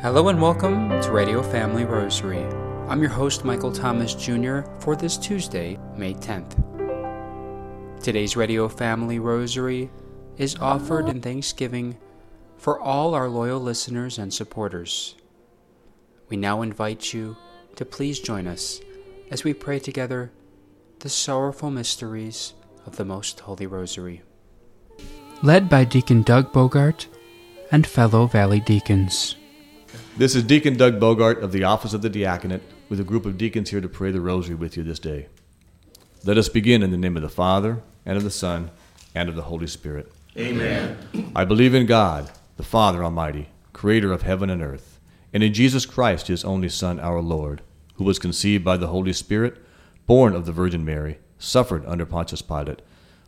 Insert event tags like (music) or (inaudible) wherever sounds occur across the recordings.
Hello and welcome to Radio Family Rosary. I'm your host, Michael Thomas Jr., for this Tuesday, May 10th. Today's Radio Family Rosary is offered in thanksgiving for all our loyal listeners and supporters. We now invite you to please join us as we pray together the sorrowful mysteries of the Most Holy Rosary. Led by Deacon Doug Bogart and fellow Valley deacons. This is Deacon Doug Bogart of the Office of the Diaconate with a group of deacons here to pray the Rosary with you this day. Let us begin in the name of the Father, and of the Son, and of the Holy Spirit. Amen. I believe in God, the Father Almighty, creator of heaven and earth, and in Jesus Christ, his only Son, our Lord, who was conceived by the Holy Spirit, born of the Virgin Mary, suffered under Pontius Pilate,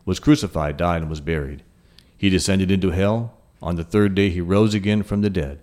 was crucified, died, and was buried. He descended into hell. On the third day he rose again from the dead.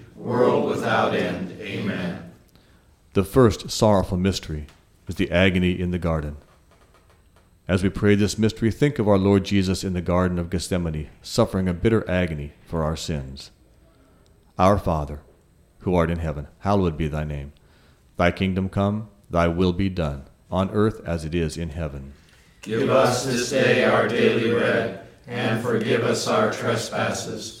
world without end. Amen. The first sorrowful mystery is the agony in the garden. As we pray this mystery, think of our Lord Jesus in the Garden of Gethsemane, suffering a bitter agony for our sins. Our Father, who art in heaven, hallowed be thy name. Thy kingdom come, thy will be done, on earth as it is in heaven. Give us this day our daily bread, and forgive us our trespasses,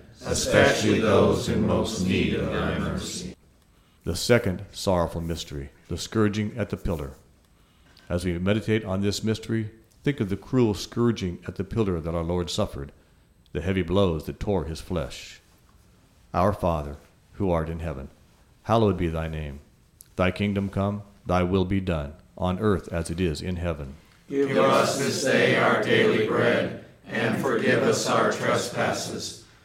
especially those in most need of thy mercy. The second sorrowful mystery, the scourging at the pillar. As we meditate on this mystery, think of the cruel scourging at the pillar that our Lord suffered, the heavy blows that tore his flesh. Our Father, who art in heaven, hallowed be thy name. Thy kingdom come, thy will be done, on earth as it is in heaven. Give us this day our daily bread, and forgive us our trespasses,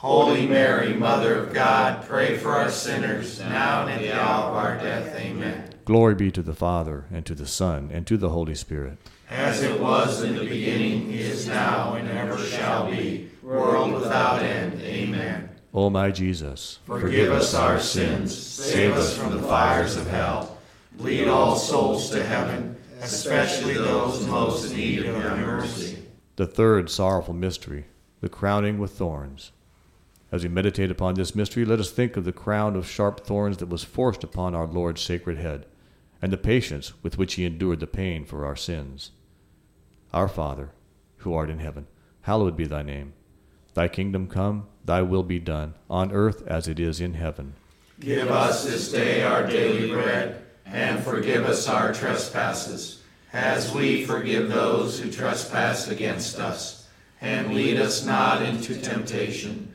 Holy Mary, Mother of God, pray for us sinners, now and at the hour of our death. Amen. Glory be to the Father, and to the Son, and to the Holy Spirit. As it was in the beginning, is now, and ever shall be, world without end. Amen. O my Jesus, Forgive us our sins, save us from the fires of hell. Lead all souls to heaven, especially those most in need of your mercy. the third sorrowful mystery, the crowning with thorns. As we meditate upon this mystery, let us think of the crown of sharp thorns that was forced upon our Lord's sacred head, and the patience with which he endured the pain for our sins. Our Father, who art in heaven, hallowed be thy name. Thy kingdom come, thy will be done, on earth as it is in heaven. Give us this day our daily bread, and forgive us our trespasses, as we forgive those who trespass against us. And lead us not into temptation,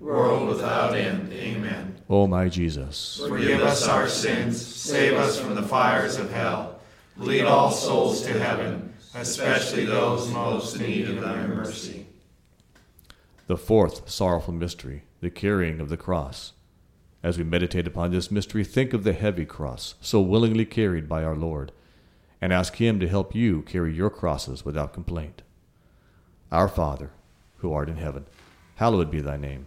world without end. Amen. O my Jesus, Forgive us our sins, save us from the fires of hell. Lead all souls to heaven, especially those most in need of thy mercy. the fourth sorrowful mystery, the carrying of the cross. As we meditate upon this mystery, think of the heavy cross so willingly carried by our Lord, and ask Him to help you carry your crosses without complaint. Our Father, who art in heaven, hallowed be thy name.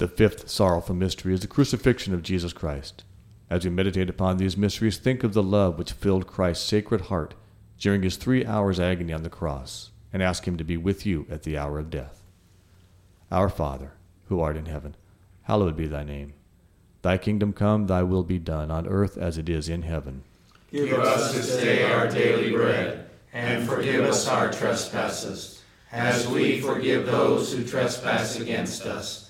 The fifth sorrowful mystery is the crucifixion of Jesus Christ. As we meditate upon these mysteries, think of the love which filled Christ's sacred heart during his three hours' agony on the cross, and ask him to be with you at the hour of death. Our Father, who art in heaven, hallowed be thy name. Thy kingdom come, thy will be done, on earth as it is in heaven. Give us this day our daily bread, and forgive us our trespasses, as we forgive those who trespass against us.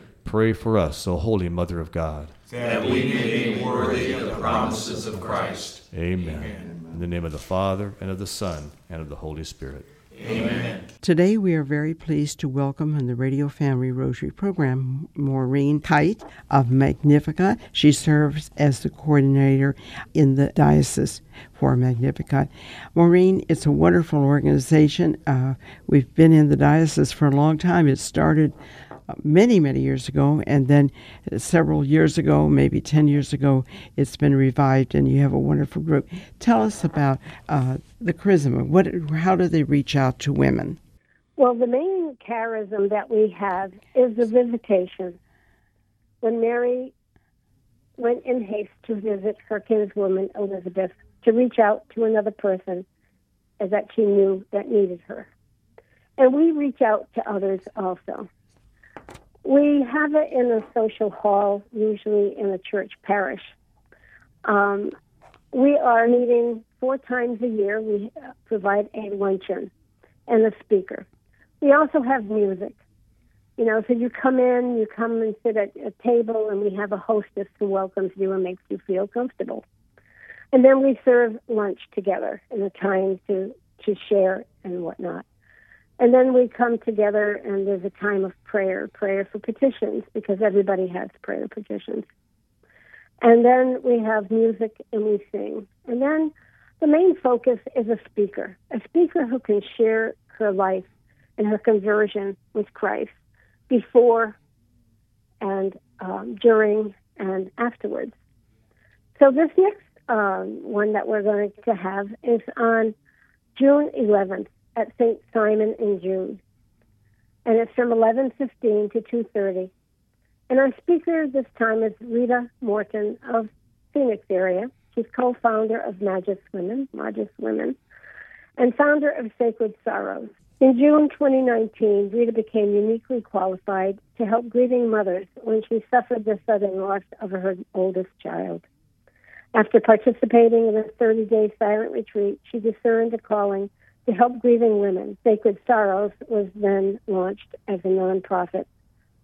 Pray for us, O Holy Mother of God. that we may be worthy of the promises of Christ. Amen. In the name of the Father, and of the Son, and of the Holy Spirit. Amen. Today, we are very pleased to welcome in the Radio Family Rosary program Maureen Kite of Magnificat. She serves as the coordinator in the diocese for Magnificat. Maureen, it's a wonderful organization. Uh, we've been in the diocese for a long time. It started many, many years ago, and then several years ago, maybe 10 years ago, it's been revived, and you have a wonderful group. Tell us about uh, the charisma. What, how do they reach out to women? Well, the main charism that we have is the visitation. When Mary went in haste to visit her kinswoman Elizabeth to reach out to another person that she knew that needed her. And we reach out to others also. We have it in a social hall, usually in a church parish. Um, we are meeting four times a year. We provide a luncheon and a speaker. We also have music. You know, so you come in, you come and sit at a table, and we have a hostess who welcomes you and makes you feel comfortable. And then we serve lunch together in a time to, to share and whatnot. And then we come together, and there's a time of prayer, prayer for petitions, because everybody has prayer petitions. And then we have music and we sing. And then the main focus is a speaker, a speaker who can share her life and her conversion with Christ before and um, during and afterwards. So this next um, one that we're going to have is on June 11th at St. Simon and Jude. And it's from 11.15 to 2.30. And our speaker this time is Rita Morton of Phoenix area. She's co-founder of Magis Women, Magis Women. and founder of Sacred Sorrows. In June 2019, Rita became uniquely qualified to help grieving mothers when she suffered the sudden loss of her oldest child. After participating in a 30 day silent retreat, she discerned a calling to help grieving women. Sacred Sorrows was then launched as a nonprofit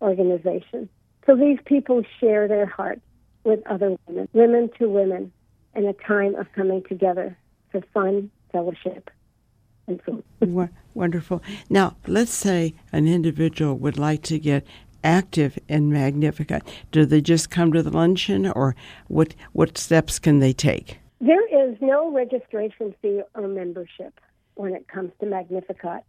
organization. So these people share their hearts with other women, women to women, in a time of coming together for fun, fellowship, and food. (laughs) Wonderful. Now, let's say an individual would like to get active in Magnificat. Do they just come to the luncheon, or what? What steps can they take? There is no registration fee or membership when it comes to Magnificat.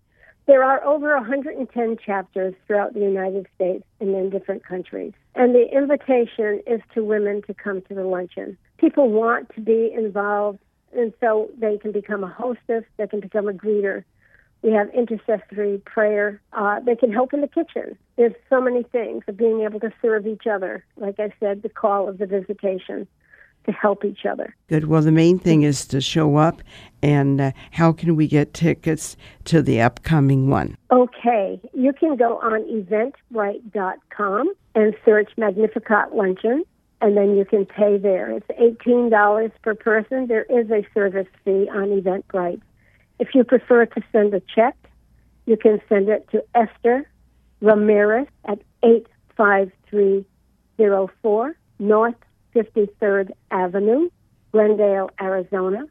There are over 110 chapters throughout the United States and in different countries. And the invitation is to women to come to the luncheon. People want to be involved, and so they can become a hostess, they can become a greeter. We have intercessory prayer. Uh, they can help in the kitchen. There's so many things of being able to serve each other. Like I said, the call of the visitation to help each other. Good. Well, the main thing is to show up, and uh, how can we get tickets to the upcoming one? Okay, you can go on eventbrite.com and search Magnificat Luncheon, and then you can pay there. It's $18 per person. There is a service fee on Eventbrite. If you prefer to send a check, you can send it to Esther Ramirez at 85304 North 53rd Avenue, Glendale, Arizona,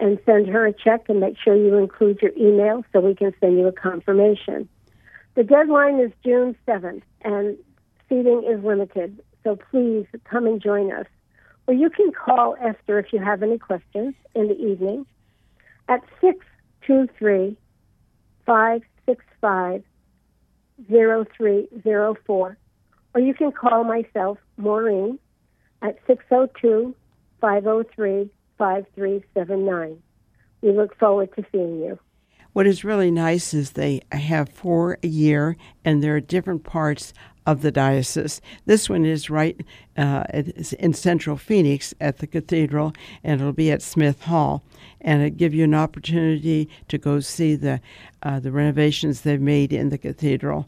and send her a check and make sure you include your email so we can send you a confirmation. The deadline is June 7th, and seating is limited, so please come and join us. Or you can call Esther if you have any questions in the evening at 623 565 0304. Or you can call myself, Maureen, at 602 503 5379. We look forward to seeing you. What is really nice is they have four a year, and there are different parts of the diocese. This one is right uh, in central Phoenix at the cathedral, and it'll be at Smith Hall. And it give you an opportunity to go see the uh, the renovations they've made in the cathedral.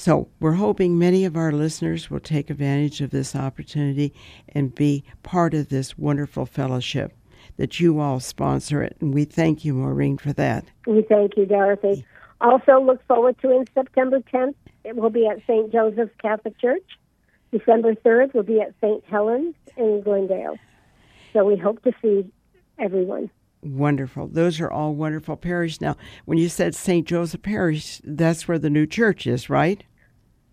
So we're hoping many of our listeners will take advantage of this opportunity and be part of this wonderful fellowship that you all sponsor it. And we thank you, Maureen, for that. We thank you, Dorothy. Also, look forward to in September 10th. It will be at St. Joseph's Catholic Church. December 3rd will be at St. Helens in Glendale. So we hope to see everyone. Wonderful. Those are all wonderful parishes. Now, when you said St. Joseph Parish, that's where the new church is, right?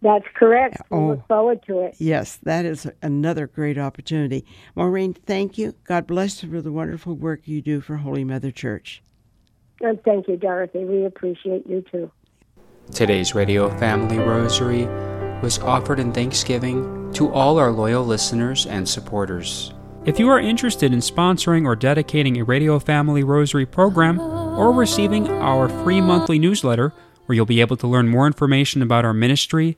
That's correct. We oh, look forward to it. Yes, that is another great opportunity. Maureen, thank you. God bless you for the wonderful work you do for Holy Mother Church. And thank you, Dorothy. We appreciate you too. Today's Radio Family Rosary was offered in thanksgiving to all our loyal listeners and supporters. If you are interested in sponsoring or dedicating a Radio Family Rosary program or receiving our free monthly newsletter, where you'll be able to learn more information about our ministry,